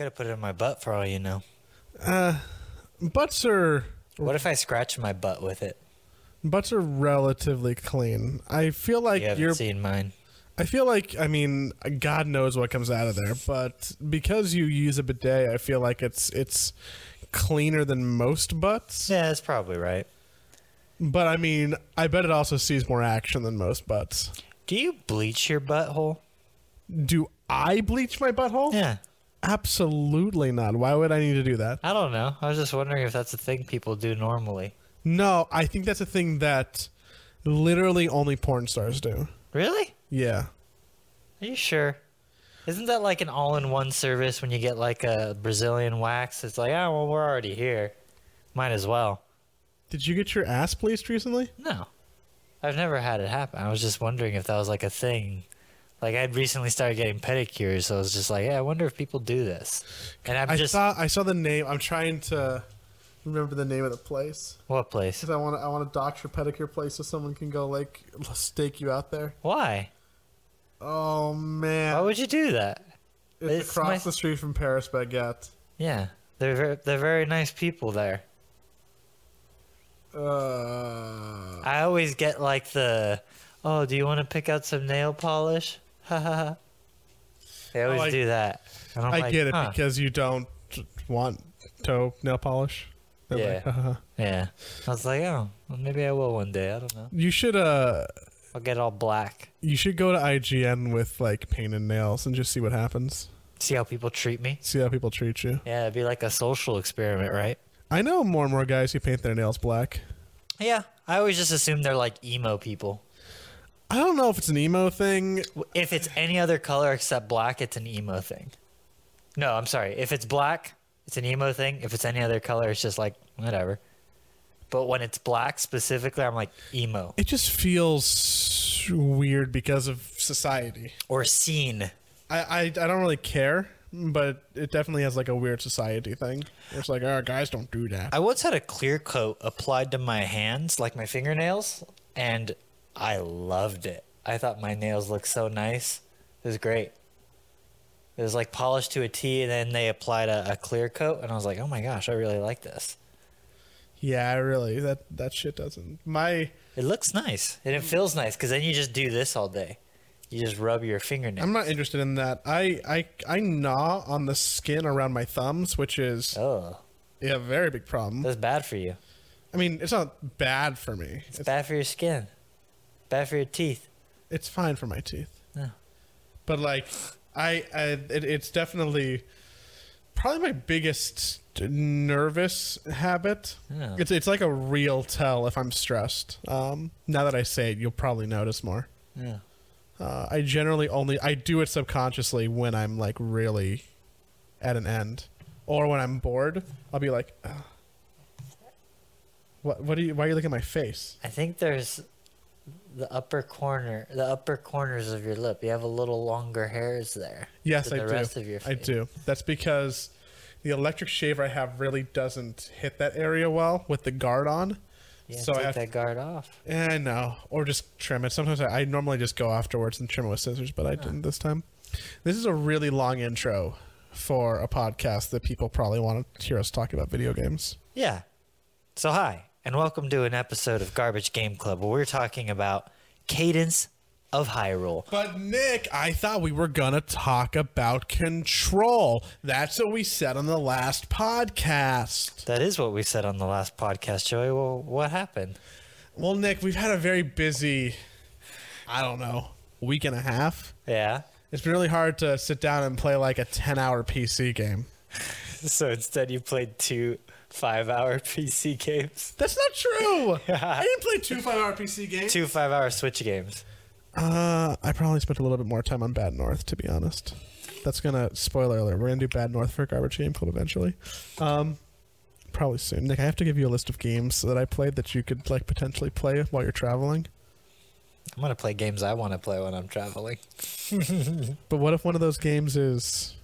could have put it in my butt for all you know. Uh, Butts are What if I scratch my butt with it? butts are relatively clean. I feel like You haven't you're. seen mine. I feel like I mean, God knows what comes out of there, but because you use a bidet, I feel like it's it's cleaner than most butts. Yeah, that's probably right. But I mean, I bet it also sees more action than most butts. Do you bleach your butthole? Do I bleach my butthole? Yeah. Absolutely not. Why would I need to do that? I don't know. I was just wondering if that's a thing people do normally. No, I think that's a thing that literally only porn stars do. Really? Yeah. Are you sure? Isn't that like an all-in-one service when you get like a Brazilian wax? It's like, oh well, we're already here. Might as well. Did you get your ass bleached recently? No, I've never had it happen. I was just wondering if that was like a thing. Like I'd recently started getting pedicures, so I was just like, yeah, I wonder if people do this. And I'm I just saw I saw the name. I'm trying to remember the name of the place what place? because I want to I want a doctor pedicure place so someone can go like stake you out there. Why? Oh man, Why would you do that? it's, it's across my- the street from Paris Baguette. Yeah, they're very, they're very nice people there. Uh, I always get like the, oh, do you want to pick out some nail polish? Ha ha ha. They always Oh, I- do that. And I'm I like, get it huh. because you don't want toe nail polish. They're Yeah. like, "Haha." Yeah. I was like, oh, well, maybe I will one day. I don't know. you should uh I'll get all black. you should go to IGN with like painted nails and just see what happens. See how people treat me? See how people treat you. Yeah, it'd be like a social experiment, right? I know more and more guys who paint their nails black. Yeah. I always just assume they're like emo people. I don't know if it's an emo thing. If it's any other color except black, it's an emo thing. No, I'm sorry. If it's black, it's an emo thing. If it's any other color, it's just like whatever. But when it's black specifically, I'm like emo It just feels weird because of society. or scene. I, I, I don't really care, but it definitely has like a weird society thing. It's like, oh, guys don't do that. I once had a clear coat applied to my hands, like my fingernails, and I loved it. I thought my nails looked so nice. It was great. It was like polished to a T, and then they applied a, a clear coat, and I was like, oh my gosh, I really like this. Yeah, I really. That that shit doesn't. My It looks nice, and it feels nice, because then you just do this all day. You just rub your fingernails. I'm not interested in that. I I I gnaw on the skin around my thumbs, which is oh, yeah, a very big problem. that's bad for you. I mean, it's not bad for me. It's It's, bad for your skin. Bad for your teeth. it's fine for my teeth. Yeah. But like, I, I it, it's definitely probably my biggest nervous habit. Yeah. It's it's like a real tell if I'm stressed. Um, now that I say it, you'll probably notice more. Yeah. Uh, I generally only I do it subconsciously when I'm like really at an end, or when I'm bored. I'll be like, "Ugh. "What? What are you? Why are you looking at my face?" I think there's the upper corner, the upper corners of your lip. You have a little longer hairs there. Yes, I the do. rest of your I do. That's because the electric shaver I have really doesn't hit that area well with the guard on. Have So to I have- that guard off. Yeah, I know. Or just trim it. Sometimes I, I normally just go afterwards and trim it with scissors, but I didn't this time. This is a really long intro for a podcast that people probably want to hear us talk about video games. Yeah. So hi, and welcome to an episode of Garbage Game Club where we're talking about Cadence of Hyrule. But Nick, I thought we were gonna talk about control. That's what we said on the last podcast. That is what we said on the last podcast, Joey. Well, what happened? Well, Nick, we've had a very busy, I don't know, week and a half. Yeah. It's been really hard to sit down and play like a 10 hour PC game. So instead, you played two five-hour PC games, That's not true. I didn't play two five hour PC games. two five-hour Switch games. Uh, I probably spent a little bit more time on Bad North, to be honest. That's gonna spoiler alert. We're gonna do Bad North for Garbage Game Club eventually. Um, probably soon. Nick, I have to give you a list of games that I played that you could like potentially play while you're traveling. I'm gonna play games I want to play when I'm traveling. But what if one of those games is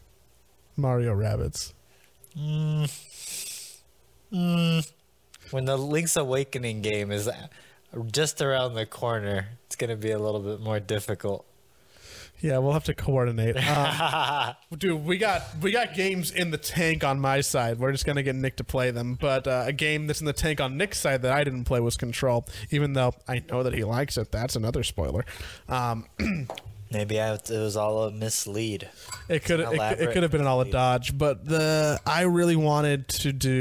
Mario Rabbids? When the Link's Awakening game is just around the corner, it's gonna be a little bit more difficult. Yeah, we'll have to coordinate. Um, dude, we got we got games in the tank on my side. We're just gonna get Nick to play them. But uh, a game that's in the tank on Nick's side that I didn't play was Control. Even though I know that he likes it, that's another spoiler. Um, Maybe I, it was all a mislead. it could it, it could have been an all a dodge, but the I really wanted to do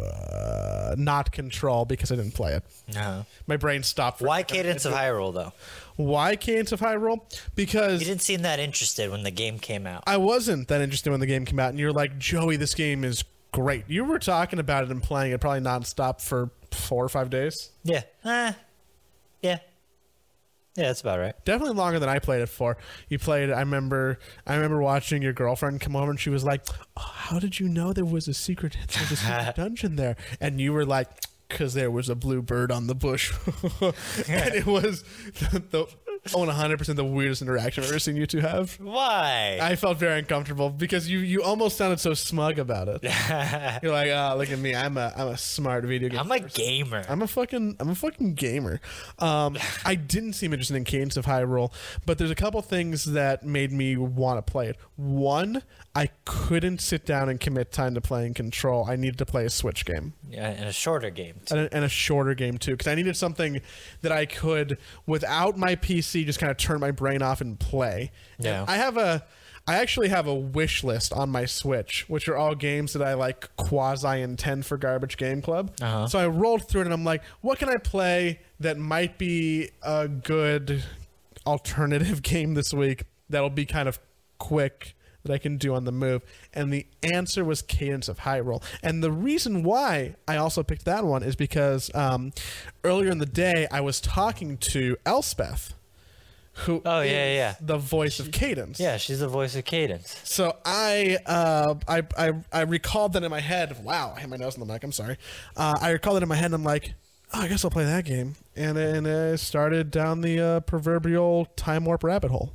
uh, not Control because I didn't play it. No. My brain stopped. Why Cadence of Hyrule though? Why Cadence of Hyrule? Because You didn't seem that interested when the game came out. I wasn't that interested when the game came out, and you're like, Joey, this game is great. You were talking about it and playing it probably nonstop for four or five days. Yeah. Eh. Yeah. Yeah, that's about right. Definitely longer than I played it for. You played. I remember. I remember watching your girlfriend come over, and she was like, oh, "How did you know there was a secret, there was a secret dungeon there?" And you were like, "Cause there was a blue bird on the bush," and it was the, the 100 percent the weirdest interaction I've ever seen you two have. Why? I felt very uncomfortable because you you almost sounded so smug about it. You're like, oh, look at me. I'm a I'm a smart video game. I'm a gamer. I'm a fucking I'm a fucking gamer. Um, I didn't seem interested in Cadence of High Hyrule, but there's a couple things that made me want to play it. One, I couldn't sit down and commit time to playing Control. I needed to play a Switch game yeah, and a shorter game. too. and a, and a shorter game too, because I needed something that I could, without my PC, just kind of turn my brain off and play. Yeah. And I have a. I actually have a wish list on my Switch, which are all games that I like quasi intend for Garbage Game Club. Uh-huh. So I rolled through it and I'm like, what can I play that might be a good alternative game this week that'll be kind of quick that I can do on the move? And the answer was Cadence of Hyrule. And the reason why I also picked that one is because um, earlier in the day I was talking to Elspeth, who Oh, yeah, is yeah. the voice of Cadence. Yeah, she's the voice of Cadence. So I, uh, I, I, I recalled that in my head. Wow, I hit my nose in the mic. I'm sorry. Uh, I recalled it in my head. and I'm like, oh, I guess I'll play that game. And and I started down the uh, proverbial time warp rabbit hole.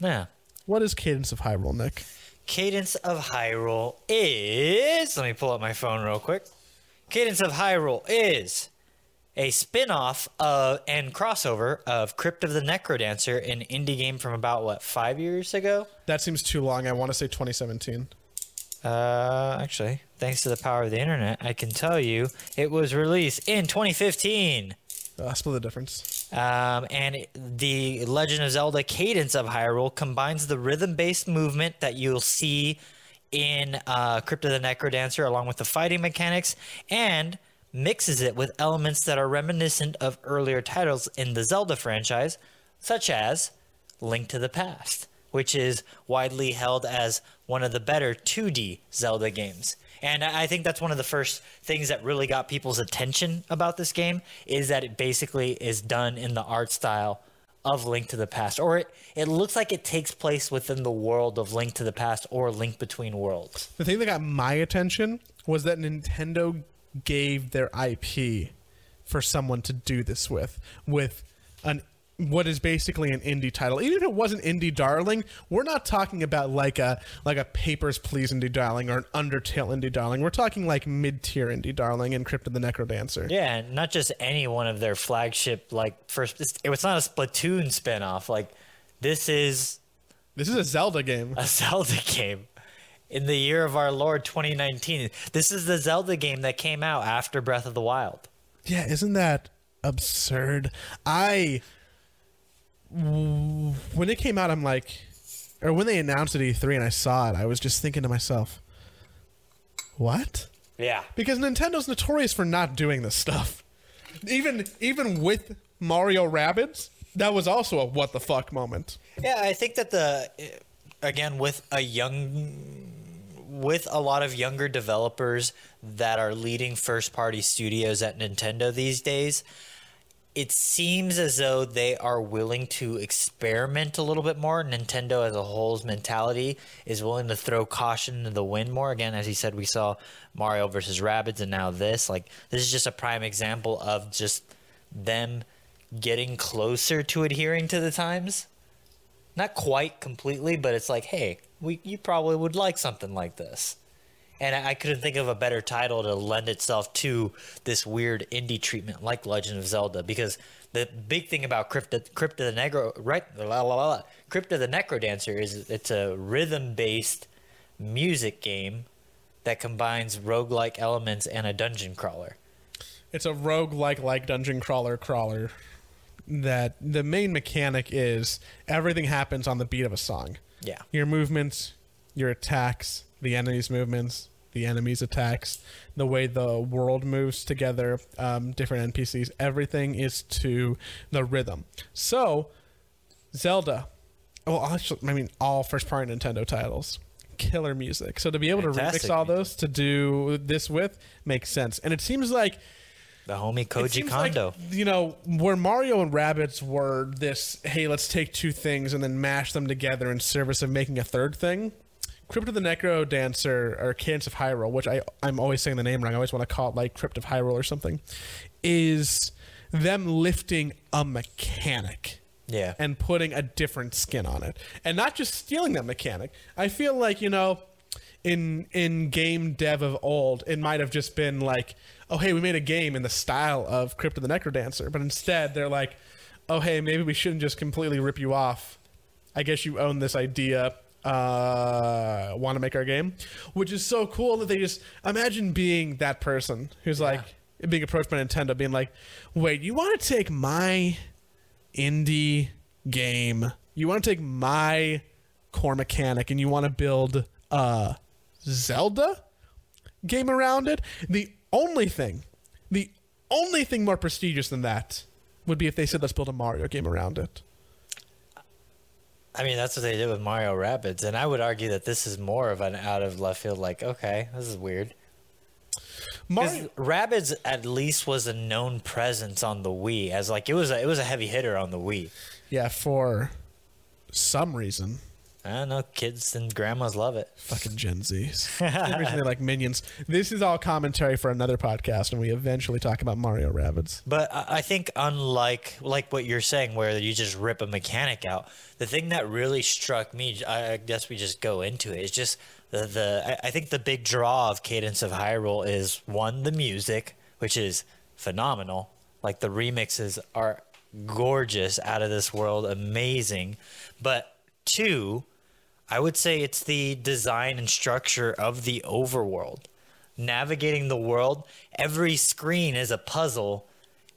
Yeah. What is Cadence of Hyrule, Nick? Cadence of Hyrule is. Let me pull up my phone real quick. Cadence of Hyrule is a spin off of and crossover of Crypt of the Necrodancer, an indie game from about, what, five years ago? That seems too long. I want to say 2017. Uh, actually, thanks to the power of the internet, I can tell you it was released in 2015. Uh, split the difference. Um, and the Legend of Zelda Cadence of Hyrule combines the rhythm based movement that you'll see in uh, Crypt of the Necrodancer, along with the fighting mechanics, and mixes it with elements that are reminiscent of earlier titles in the Zelda franchise, such as Link to the Past, which is widely held as one of the better 2D Zelda games. And I think that's one of the first things that really got people's attention about this game is that it basically is done in the art style of Link to the Past, or it, it looks like it takes place within the world of Link to the Past or Link Between Worlds. The thing that got my attention was that Nintendo gave their IP for someone to do this with, with an what is basically an indie title. Even if it wasn't indie darling, we're not talking about like a like a Papers Please indie darling or an Undertale indie darling. We're talking like mid tier indie darling and Crypt of the Necrodancer. Yeah, not just any one of their flagship like first. It's, it's not a Splatoon spinoff. Like this is This is a Zelda game. a Zelda game in the year of our Lord 2019. This is the Zelda game that came out after Breath of the Wild. Yeah, isn't that absurd? I when it came out, I'm like, or when they announced it E3 and I saw it, I was just thinking to myself, what? Yeah. Because Nintendo's notorious for not doing this stuff. Even even with Mario Rabbids, that was also a what the fuck moment. Yeah, I think that the again with a young with a lot of younger developers that are leading first party studios at Nintendo these days, it seems as though they are willing to experiment a little bit more. Nintendo as a whole's mentality is willing to throw caution to the wind more. Again, as he said, we saw Mario versus Rabbids and now this. Like this is just a prime example of just them getting closer to adhering to the times not quite completely, but it's like, hey, we you probably would like something like this. And I I couldn't think of a better title to lend itself to this weird indie treatment like Legend of Zelda because the big thing about Crypto, Crypto the Negro, right? La, la, la. Crypto the Necro Dancer is it's a rhythm based music game that combines roguelike elements and a dungeon crawler. It's a rogue like like dungeon crawler crawler that the main mechanic is everything happens on the beat of a song. Yeah. Your movements, your attacks, the enemy's movements, the enemy's attacks, the way the world moves together, um, different NPCs, everything is to the rhythm. So, Zelda, well, actually, I mean, all first party Nintendo titles, killer music. So, to be able Fantastic to remix all music. those to do this with makes sense. And it seems like The homie Koji seems like, Kondo. you know, where Mario and Rabbids were this, hey, let's take two things and then mash them together in service of making a third thing. Crypt of the Necro Dancer or Cadence of Hyrule, which I I'm always saying the name wrong. I always want to call it like Crypt of Hyrule or something, is them lifting a mechanic yeah. and putting a different skin on it and not just stealing that mechanic i feel like you know in in game dev of old it might have just been like oh hey we made a game in the style of crypt of the Necro Dancer, but instead they're like oh hey maybe we shouldn't just completely rip you off i guess you own this idea uh want to make our game which is so cool that they just imagine being that person who's like being approached by nintendo being like wait you want to take my indie game. You want to take my core mechanic and you want to build a Zelda game around it. The only thing, the only thing more prestigious than that would be if they said let's build a Mario game around it. I mean, that's what they did with Mario Rabbids, and I would argue that this is more of an out of left field. Like, okay, this is weird. Mario, Rabbids at least was a known presence on the Wii, as like it was a, it was a heavy hitter on the Wii. yeah, for some reason, I don't know, kids and grandmas love it. fucking Gen Zs. For some reason they like minions. This is all commentary for another podcast, and we eventually talk about Mario Rabbids. But I I think unlike like what you're saying, where you just rip a mechanic out, the thing that really struck me, I I guess we just go into it, is just the the. I- I think the big draw of Cadence of Hyrule is one the music, which is phenomenal. Like the remixes are gorgeous, out of this world, amazing. But two, I would say it's the design and structure of the overworld. Navigating the world, every screen is a puzzle,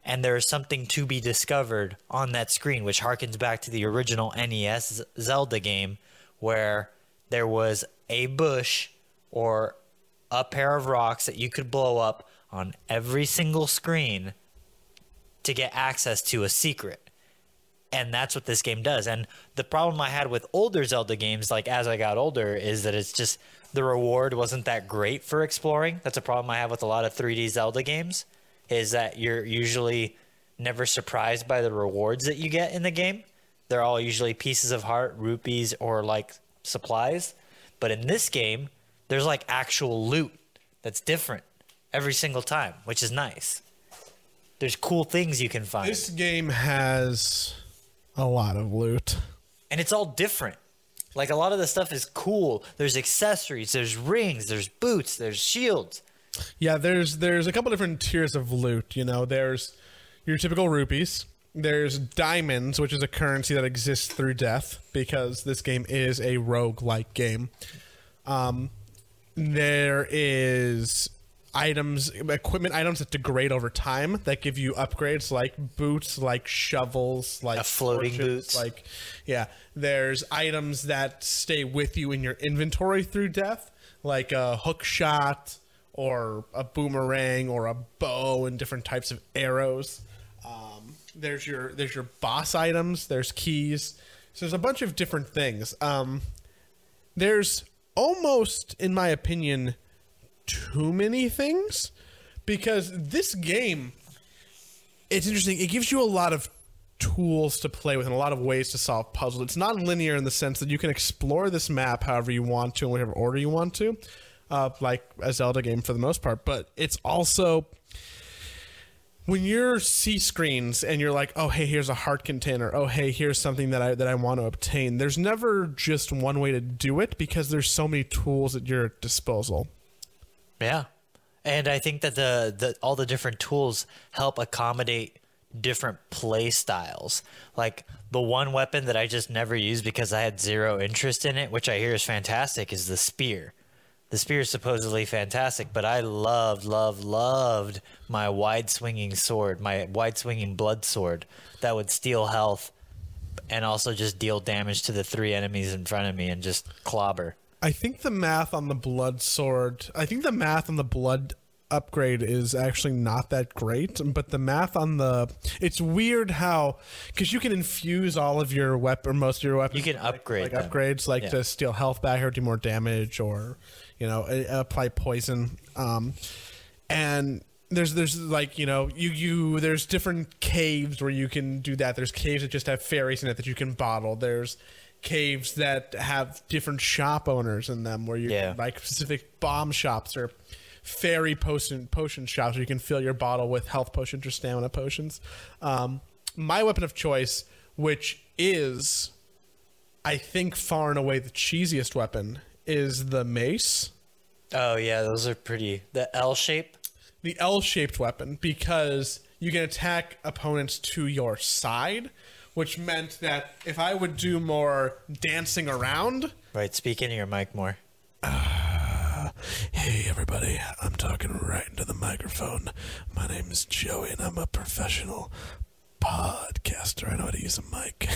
and there is something to be discovered on that screen, which harkens back to the original NES Zelda game, where there was a bush or a pair of rocks that you could blow up on every single screen to get access to a secret and that's what this game does. And the problem I had with older Zelda games, like as I got older, is that it's just the reward wasn't that great for exploring. That's a problem I have with a lot of 3D Zelda games, is that you're usually never surprised by the rewards that you get in the game. They're all usually pieces of heart, rupees, or like supplies. But in this game, there's like actual loot that's different every single time, which is nice. There's cool things you can find. This game has a lot of loot. and it's all different. Like a lot of the stuff is cool. There's accessories, there's rings, there's boots, there's shields. Yeah, there's there's a couple different tiers of loot. You know, there's your typical rupees. There's diamonds, which is a currency that exists through death because this game is a rogue-like game. Um, there is items, equipment items that degrade over time that give you upgrades like boots, like shovels, like A floating torches, boots. like yeah. There's items that stay with you in your inventory through death, like a hook shot or a boomerang or a bow and different types of arrows. Um, there's your there's your boss items. There's keys. So there's a bunch of different things. Um, there's almost, in my opinion, too many things because this game it's interesting. It gives you a lot of tools to play with and a lot of ways to solve puzzles. It's not linear in the sense that you can explore this map however you want to in whatever order you want to, uh, like a Zelda game for the most part. But it's also when you're see screens and you're like, oh hey, here's a heart container. Oh hey, here's something that I that I want to obtain. There's never just one way to do it because there's so many tools at your disposal. Yeah. And I think that the, the all the different tools help accommodate different play styles. Like the one weapon that I just never used because I had zero interest in it, which I hear is fantastic, is the spear. The spear is supposedly fantastic, but I loved, loved, loved my wide swinging sword, my wide swinging blood sword that would steal health and also just deal damage to the three enemies in front of me and just clobber. I think the math on the blood sword. I think the math on the blood upgrade is actually not that great, but the math on the it's weird how because you can infuse all of your weapon, or most of your weapons. You can upgrade like them. upgrades, like Yeah. to steal health back or do more damage, or you know apply poison. Um, and there's there's like you know you you there's different caves where you can do that. There's caves that just have fairies in it that you can bottle. There's caves that have different shop owners in them where you Yeah. like specific bomb shops or fairy potion potion shops where you can fill your bottle with health potions or stamina potions. Um, my weapon of choice, which is I think far and away the cheesiest weapon, is the mace. Oh yeah, those are pretty. The L shape. the L-shaped weapon because you can attack opponents to your side, which meant that if I would do more dancing around, Right, speak into your mic more. Hey everybody, I'm talking right into the microphone. My name is Joey and I'm a professional podcaster. I know how to use a mic.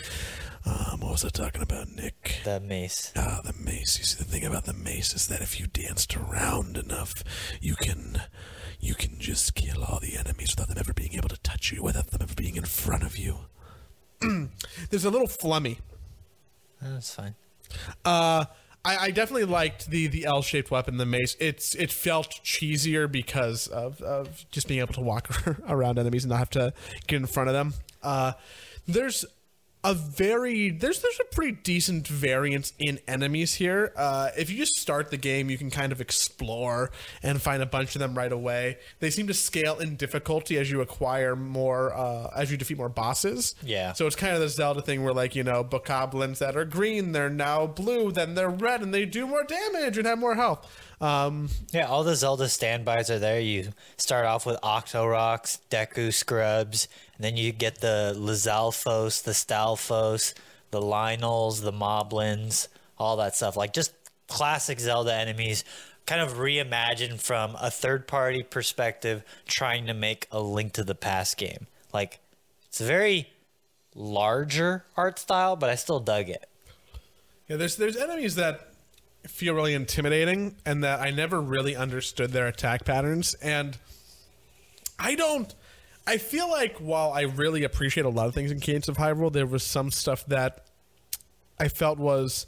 um, what was I talking about, Nick? The mace. Ah, the mace. You see, the thing about the mace is that if you danced around enough, you can, you can just kill all the enemies without them ever being able to touch you, without them ever being in front of you. There's a little flummy. That's fine. Uh, I, I definitely liked the the L-shaped weapon, the mace. It's it felt cheesier because of, of just being able to walk around enemies and not have to get in front of them. Uh, there's a very there's there's a pretty decent variance in enemies here. Uh, if you just start the game, you can kind of explore and find a bunch of them right away. They seem to scale in difficulty as you acquire more uh, as you defeat more bosses. Yeah. So it's kind of the Zelda thing where, like, you know, bokoblins that are green, they're now blue, then they're red, and they do more damage and have more health. Um, Yeah, all the Zelda standbys are there. You start off with Octoroks, Deku Scrubs, and then you get the Lizalfos, the Stalfos, the Lynels, the Moblins, all that stuff. Like just classic Zelda enemies, kind of reimagined from a third party perspective, trying to make a link to the past game. Like it's a very larger art style, but I still dug it. yeah, there's there's enemies that feel really intimidating, and that I never really understood their attack patterns, and I don't. I feel like while I really appreciate a lot of things in Cadence of Hyrule, there was some stuff that I felt was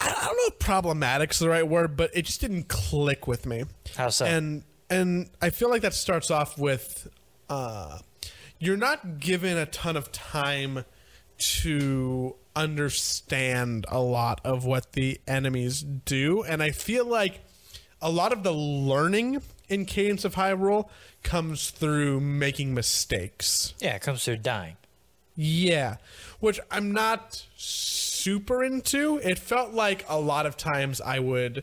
I don't know if problematic's the right word, but it just didn't click with me. How so? And and I feel like that starts off with uh, you're not given a ton of time to understand a lot of what the enemies do, and I feel like a lot of the learning in Cadence of Hyrule comes through making mistakes. yeah, it comes through dying. Yeah, which I'm not super into. It felt like a lot of times I would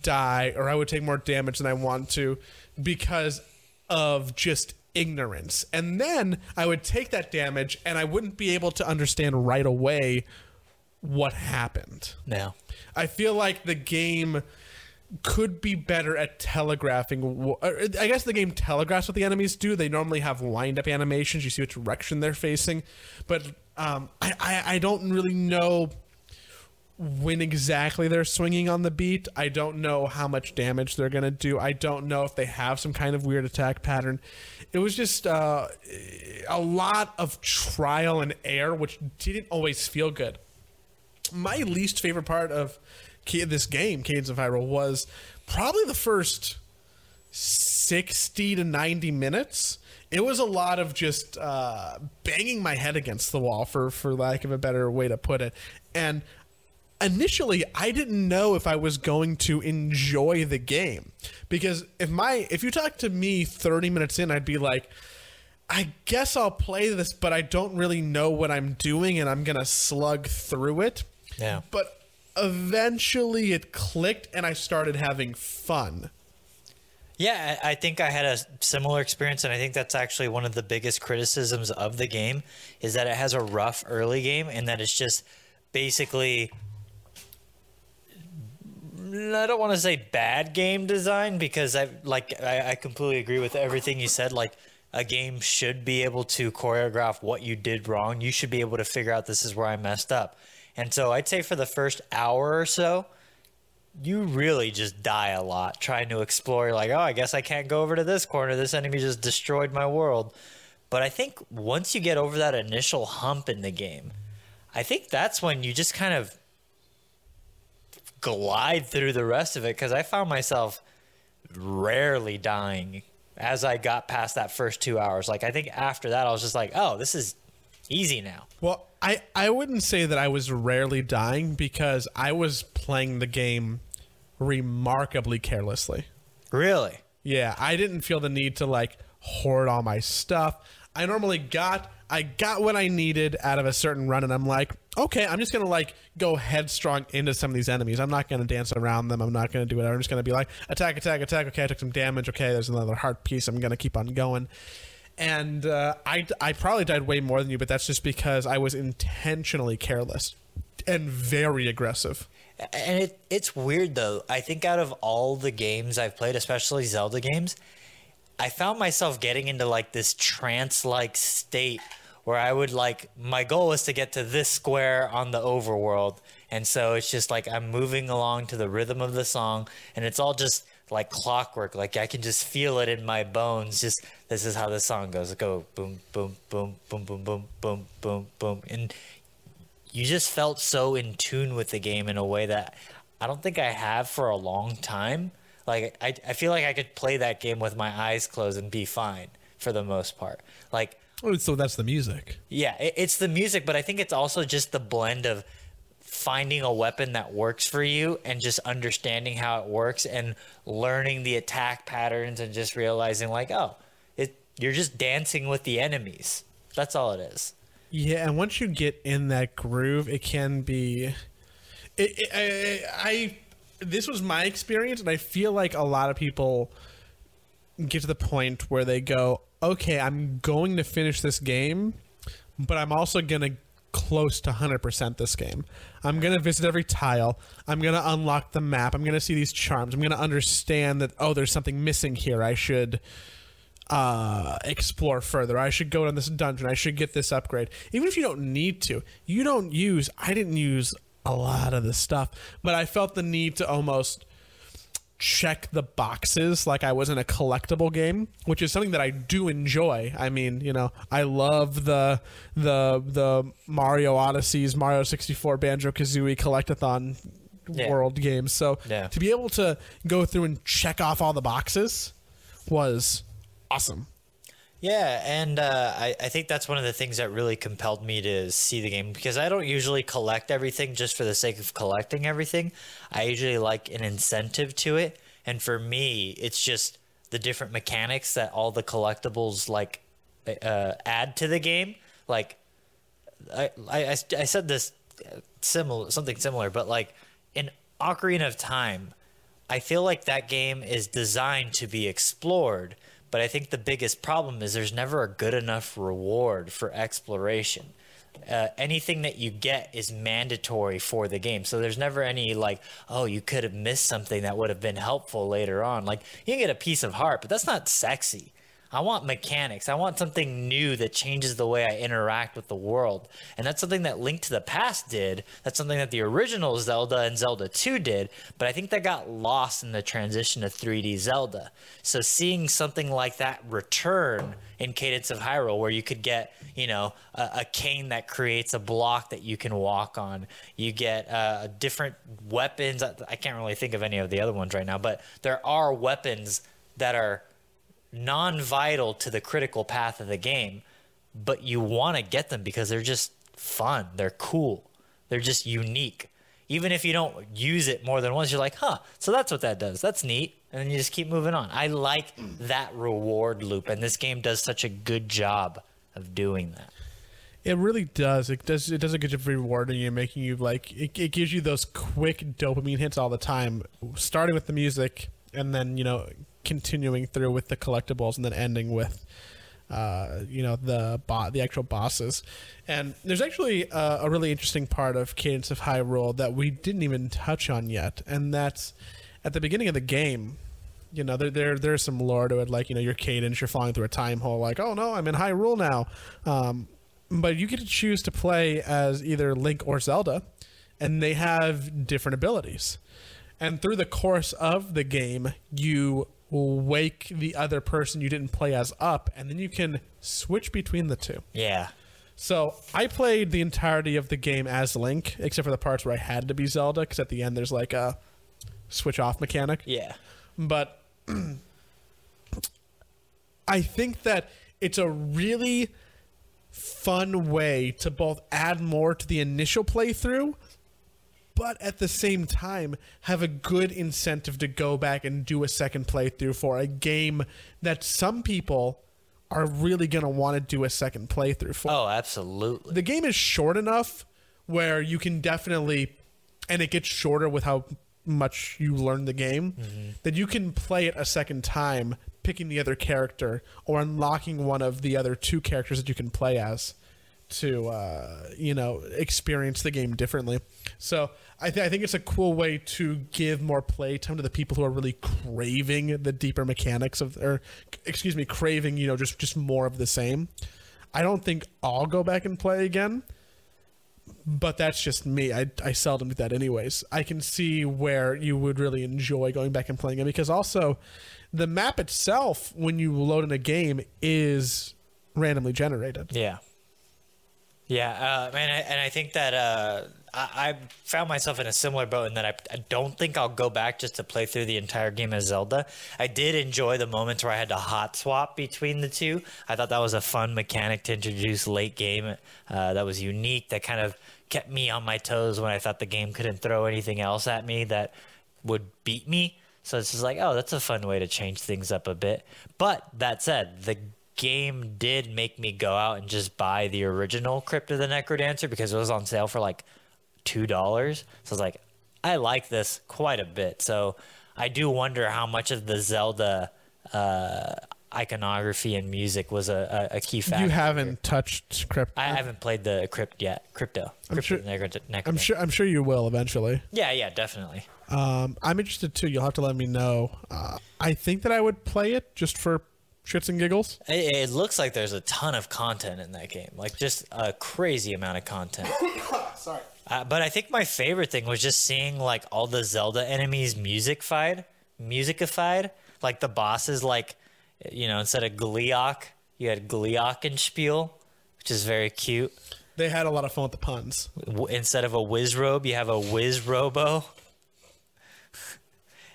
die or I would take more damage than I want to because of just ignorance. And then I would take that damage and I wouldn't be able to understand right away what happened. Now, I feel like the game could be better at telegraphing. I guess the game telegraphs what the enemies do. They normally have lined up animations. You see what direction they're facing, but um, I, I I don't really know when exactly they're swinging on the beat. I don't know how much damage they're gonna do. I don't know if they have some kind of weird attack pattern. It was just uh, a lot of trial and error, which didn't always feel good my least favorite part of this game, Cadence of Hyrule, was probably the first 60 to 90 minutes. It was a lot of just uh, banging my head against the wall, for, for lack of a better way to put it. And initially, I didn't know if I was going to enjoy the game. Because if my if you talk to me 30 minutes in, I'd be like, I guess I'll play this, but I don't really know what I'm doing, and I'm gonna slug through it. Yeah. But eventually, it clicked, and I started having fun. Yeah, I I think I had a similar experience, and I think that's actually one of the biggest criticisms of the game is that it has a rough early game, and that it's just basically. Mm, I don't want to say bad game design because I like I, I completely agree with everything you said. Like a game should be able to choreograph what you did wrong. You should be able to figure out this is where I messed up. And so I'd say for the first hour or so, you really just die a lot trying to explore. You're like, oh, I guess I can't go over to this corner. This enemy just destroyed my world. But I think once you get over that initial hump in the game, I think that's when you just kind of glide through the rest of it because I found myself rarely dying as I got past that first two hours. Like, I think after that, I was just like, oh, this is easy now. Well, I, I wouldn't say that I was rarely dying because I was playing the game remarkably carelessly. Really? Yeah, I didn't feel the need to like hoard all my stuff. I normally got I got what I needed out of a certain run and I'm like, okay, I'm just to like go headstrong into some of these enemies. I'm not to dance around them. I'm not to do whatever. I'm just to be like, attack, attack, attack. Okay, I took some damage. Okay, there's another heart piece. I'm to keep on going. And uh, I, I probably died way more than you, but that's just because I was intentionally careless and very aggressive. And it, it's weird though. I think out of all the games I've played, especially Zelda games, I found myself getting into like this trance like state where I would like my goal was to get to this square on the overworld. And so it's just like I'm moving along to the rhythm of the song and it's all just like clockwork. Like I can just feel it in my bones. Just this is how the song goes. Go boom boom boom boom boom boom boom boom boom. And you just felt so in tune with the game in a way that I don't think I have for a long time. Like I, I feel like I could play that game with my eyes closed and be fine for the most part. Like so that's the music. yeah, it, it's the music, but I think it's also just the blend of finding a weapon that works for you and just understanding how it works and learning the attack patterns and just realizing like, oh, it you're just dancing with the enemies. That's all it is. Yeah, and once you get in that groove, it can be. It, it, I, I this was my experience, and I feel like a lot of people get to the point where they go, "Okay, I'm going to finish this game, but I'm also gonna close to 100% this game. I'm gonna visit every tile. I'm gonna unlock the map. I'm gonna see these charms. I'm gonna understand that oh, there's something missing here. I should." uh, explore further. I should go down this dungeon. I should get this upgrade. Even if you don't need to, you don't use. I didn't use a lot of this stuff, but I felt the need to almost check the boxes like I was in a collectible game, which is something that I do enjoy. I mean, you know, I love the the the Mario Odysseys, Mario 64, Banjo Kazooie collectathon Yeah. world games. So Yeah. to be able to go through and check off all the boxes was awesome. Yeah, and uh, I, I think that's one of the things that really compelled me to see the game because I don't usually collect everything just for the sake of collecting everything. I usually like an incentive to it, and for me, it's just the different mechanics that all the collectibles like uh, add to the game. Like I, I, I said this similar something similar, but like in Ocarina of Time, I feel like that game is designed to be explored, but I think the biggest problem is there's never a good enough reward for exploration. Uh, anything that you get is mandatory for the game. So there's never any like, oh, you could have missed something that would have been helpful later on. Like you can get a piece of heart, but that's not sexy. I want mechanics. I want something new that changes the way I interact with the world. And that's something that Link to the Past did. That's something that the original Zelda and Zelda 2 did. But I think that got lost in the transition to 3D Zelda. So seeing something like that return in Cadence of Hyrule, where you could get, you know, a, a cane that creates a block that you can walk on. You get uh, different weapons. I I can't really think of any of the other ones right now, but there are weapons that are non-vital to the critical path of the game, but you want to get them because they're just fun. They're cool. They're just unique. Even if you don't use it more than once, you're like, huh, so that's what that does. That's neat. And then you just keep moving on. I like mm. that reward loop, and this game does such a good job of doing that. It really does. It does. It does a good job of rewarding you, making you like. It, it gives you those quick dopamine hits all the time, starting with the music, and then you know continuing through with the collectibles and then ending with uh, you know the bot the actual bosses. And there's actually uh, a really interesting part of cadence of hyrule that we didn't even touch on yet and that's at the beginning of the game you know there, there there's some lore to it like you know your cadence you're falling through a time hole like oh no i'm in hyrule now. Um, but you get to choose to play as either link or zelda and they have different abilities. And through the course of the game you wake the other person you didn't play as up and then you can switch between the two Yeah. so i played the entirety of the game as link except for the parts where i had to be zelda because at the end there's like a switch off mechanic Yeah. but I think that it's a really fun way to both add more to the initial playthrough, but at the same time have a good incentive to go back and do a second playthrough for a game that some people are really going to want to do a second playthrough for. Oh, absolutely. the game is short enough where you can definitely and it gets shorter with how much you learn the game mm-hmm. that you can play it a second time picking the other character or unlocking one of the other two characters that you can play as to uh, you know experience the game differently so I, th- I think it's a cool way to give more play time to the people who are really craving the deeper mechanics of or excuse me craving you know just just more of the same i don't think i'll go back and play again but that's just me. I, I seldom do that anyways. I can see where you would really enjoy going back and playing it because also the map itself, when you load in a game, is randomly generated. Yeah. Yeah, uh, and I, and I think that uh, I, I found myself in a similar boat in that I, I don't think I'll go back just to play through the entire game as Zelda. I did enjoy the moments where I had to hot swap between the two. I thought that was a fun mechanic to introduce late game. Uh, that was unique. That kind of kept me on my toes when I thought the game couldn't throw anything else at me that would beat me. So it's just like, oh, that's a fun way to change things up a bit. But that said, the game did make me go out and just buy the original Crypt of the Necrodancer because it was on sale for like two dollars. So I was like, I like this quite a bit. So I do wonder how much of the Zelda uh, iconography and music was a, a, a key factor. You haven't touched Crypt. I haven't played the Crypt yet. Crypto. Crypt sure- of the Necro- Necrodancer. I'm sure. I'm sure you will eventually. Yeah, yeah, definitely. Um, I'm interested too. You'll have to let me know. Uh, I think that I would play it just for shits and giggles. It, it looks like there's a ton of content in that game, like just a crazy amount of content. Sorry. Uh, but I think my favorite thing was just seeing like all the Zelda enemies musicified, musicified. Like the bosses, like you know, instead of Gleeok, you had Gleeokenspiel, which is very cute. They had a lot of fun with the puns. W- instead of a Wizzrobe, you have a Wizzroboe.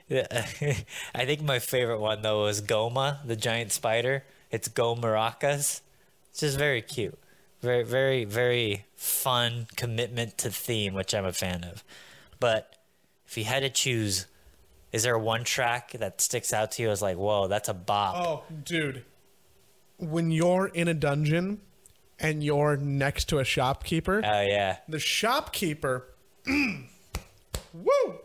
Yeah, I think my favorite one though was Gohma, the giant spider. It's Gohmaracas. It's just very cute. Very, very, very fun commitment to theme, which I'm a fan of. But if you had to choose, is there one track that sticks out to you as like, whoa, that's a bop? Oh, dude. When you're in a dungeon and you're next to a shopkeeper, Oh yeah, the shopkeeper, woo!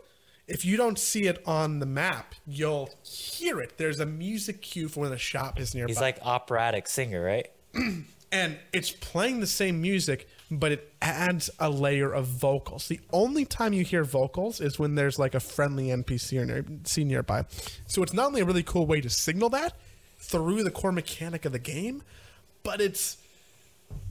If you don't see it on the map, you'll hear it. There's a music cue for when the shop is nearby. he's like operatic singer, right? and it's playing the same music, but it adds a layer of vocals. The only time you hear vocals is when there's like a friendly NPC or near, see nearby. So it's not only a really cool way to signal that through the core mechanic of the game, but it's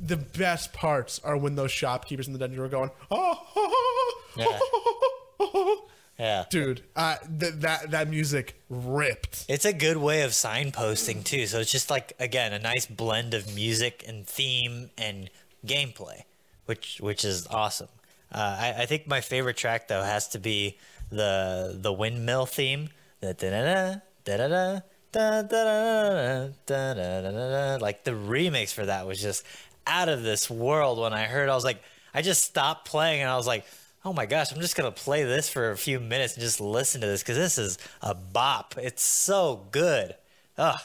the best parts are when those shopkeepers in the dungeon are going, oh, Yeah. Yeah. dude, uh, th- that that music ripped. It's a good way of signposting too. So it's just like again a nice blend of music and theme and gameplay, which which is awesome. Uh, I, I think my favorite track though has to be the the windmill theme. The da-da-da, da-da-da, da-da-da, da-da-da-da-da. Like the remix for that was just out of this world. When I heard, it, I was like, I just stopped playing and I was like, oh my gosh, I'm just gonna play this for a few minutes and just listen to this because this is a bop. It's so good. Ugh.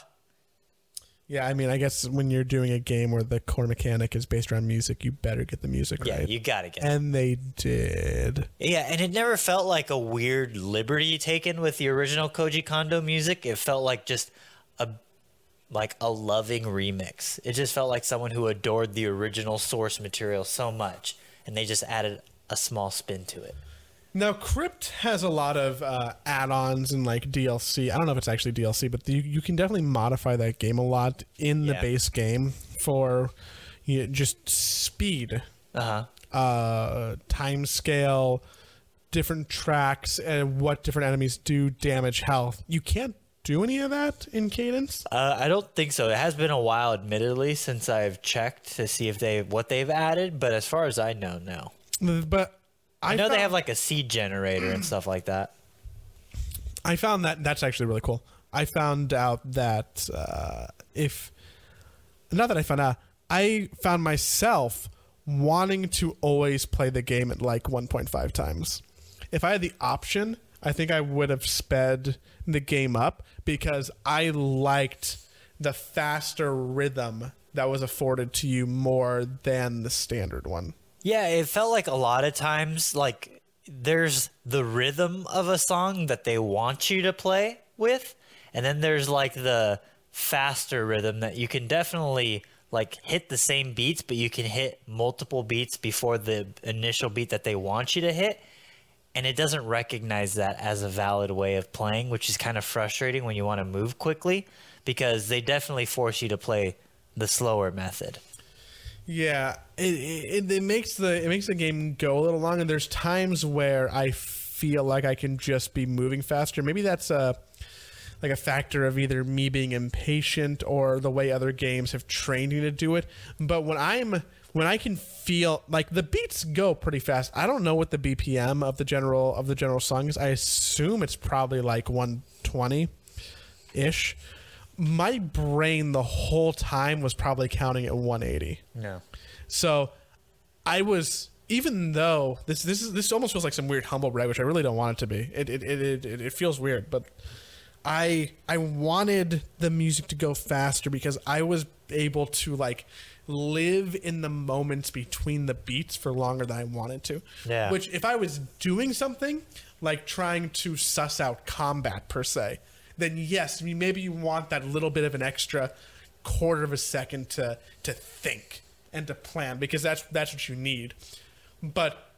Yeah, I mean, I guess when you're doing a game where the core mechanic is based around music, you better get the music Yeah, right. you gotta get. it. and they did. Yeah, and it never felt like a weird liberty taken with the original Koji Kondo music. It felt like just a like a loving remix. It just felt like someone who adored the original source material so much, and they just added a small spin to it. Now, Crypt has a lot of uh, add-ons and like DLC. I don't know if it's actually DLC, but you, you can definitely modify that game a lot in the Yeah. base game for you know, just speed, Uh huh. uh, time scale, different tracks, and what different enemies do, damage, health. You can't do any of that in Cadence. Uh, I don't think so. It has been a while, admittedly, since I've checked to see if they what they've added. But as far as I know, no. But I, I know they have like a seed generator and stuff like that. I found that that's actually really cool. I found out that uh, if not that I found out, I found myself wanting to always play the game at like 1.5 times. If I had the option, I think I would have sped the game up because I liked the faster rhythm that was afforded to you more than the standard one. Yeah, it felt like a lot of times like there's the rhythm of a song that they want you to play with, and then there's like the faster rhythm that you can definitely like hit the same beats, but you can hit multiple beats before the initial beat that they want you to hit. And it doesn't recognize that as a valid way of playing, which is kind of frustrating when you want to move quickly because they definitely force you to play the slower method. Yeah, it, it it makes the it makes the game go a little long, and there's times where I feel like I can just be moving faster. Maybe that's a like a factor of either me being impatient or the way other games have trained me to do it. But when I'm when I can feel like the beats go pretty fast. I don't know what the BPM of the general of the general song is. I assume it's probably like 120 ish. My brain the whole time was probably counting at 180. No. So I was even though this this is this almost feels like some weird humble brag, which I really don't want it to be. It it, it, it, it feels weird, but I I wanted the music to go faster because I was able to like live in the moments between the beats for longer than I wanted to. Yeah. Which if I was doing something like trying to suss out combat per se, then yes, maybe you want that little bit of an extra quarter of a second to to think and to plan because that's that's what you need. But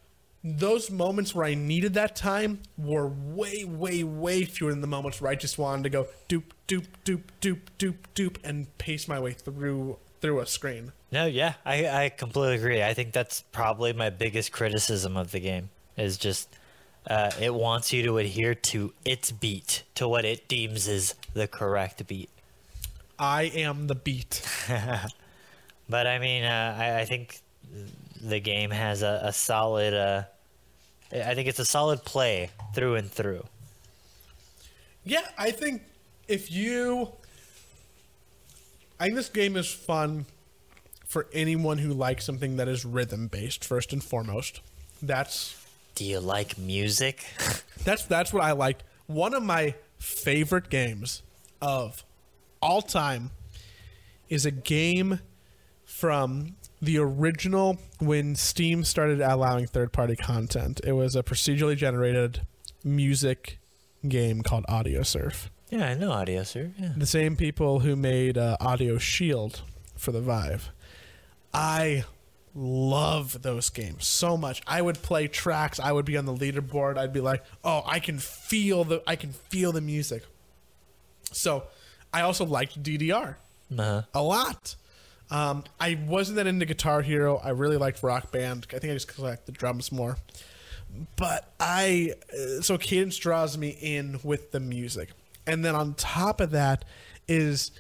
those moments where I needed that time were way, way, way fewer than the moments where I just wanted to go doop, doop, doop, doop, doop, doop, and pace my way through through a screen. No, yeah, I, I completely agree. I think that's probably my biggest criticism of the game is just uh, it wants you to adhere to its beat, to what it deems is the correct beat. I am the beat. But I mean, uh, I, I think the game has a, a solid. Uh, I think it's a solid play through and through. Yeah, I think if you, I think this game is fun for anyone who likes something that is rhythm based. First and foremost, that's Do you like music? That's that's what I liked. One of my favorite games of all time is a game from the original when Steam started allowing third-party content. It was a procedurally generated music game called Audiosurf. yeah, I know audio, Surf. Yeah. The same people who made uh, Audioshield for the Vive. I love those games so much. I would play tracks. I would be on the leaderboard. I'd be like, "Oh, I can feel the I can feel the music." So, I also liked DDR Uh-huh. a lot. Um, I wasn't that into Guitar Hero. I really liked Rock Band. I think I just collect the drums more. But I uh, so Cadence draws me in with the music, and then on top of that is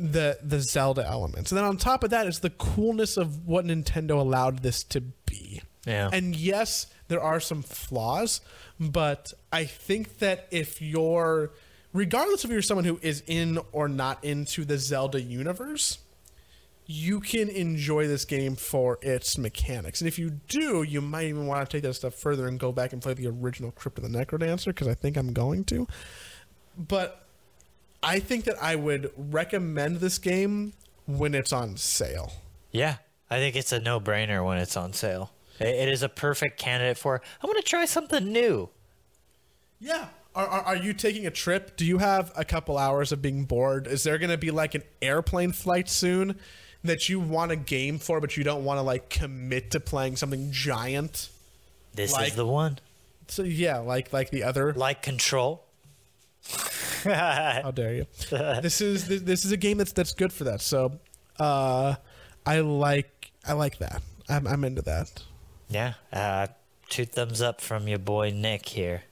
the the Zelda elements, and then on top of that is the coolness of what Nintendo allowed this to be. Yeah. And yes, there are some flaws, but I think that if you're, regardless if you're someone who is in or not into the Zelda universe, you can enjoy this game for its mechanics. And if you do, you might even want to take that step further and go back and play the original Crypt of the Necrodancer, because I think I'm going to. But I think that I would recommend this game when it's on sale. Yeah, I think it's a no-brainer when it's on sale. It, is a perfect candidate for. I want to try something new. Yeah. Are, are, are you taking a trip? Do you have a couple hours of being bored? Is there going to be like an airplane flight soon that you want a game for, but you don't want to like commit to playing something giant? This Like- is the one. So yeah, like like the other. Like Control. How dare you? this is this, this is a game that's that's good for that. So, uh, I like I like that. I'm I'm into that. Yeah, uh, two thumbs up from your boy Nick here.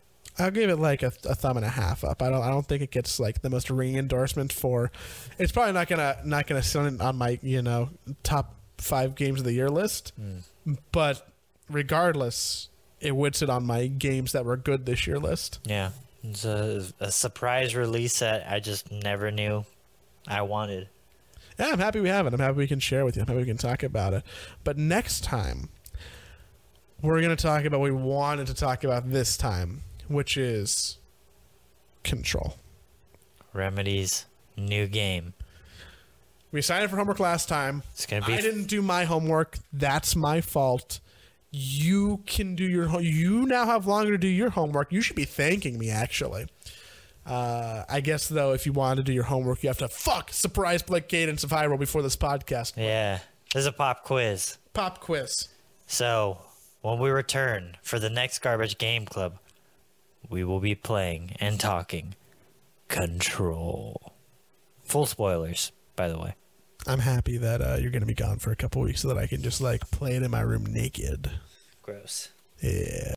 I'll give it like a, a thumb and a half up. I don't I don't think it gets like the most ringing endorsement for. It's probably not gonna not gonna sit on- on my you know top five games of the year list, but regardless, it would sit on my games that were good this year list. Yeah, it's a, a surprise release that I just never knew I wanted. Yeah, I'm happy we have it. I'm happy we can share with you. I'm happy we can talk about it. But next time, we're going to talk about what we wanted to talk about this time, which is Control. Remedy's new game. We signed up for homework last time. It's gonna be I didn't do my homework. That's my fault. You can do your home. You now have longer to do your homework. You should be thanking me, actually. Uh, I guess though, if you want to do your homework, you have to fuck surprise Blake Cadence of Hyrule before this podcast. Yeah, there's a pop quiz. Pop quiz. So, when we return for the next Garbage Game Club, we will be playing and talking Control. Full spoilers, by the way. I'm happy that uh, you're going to be gone for a couple weeks so that I can just like play it in my room naked. Gross. Yeah.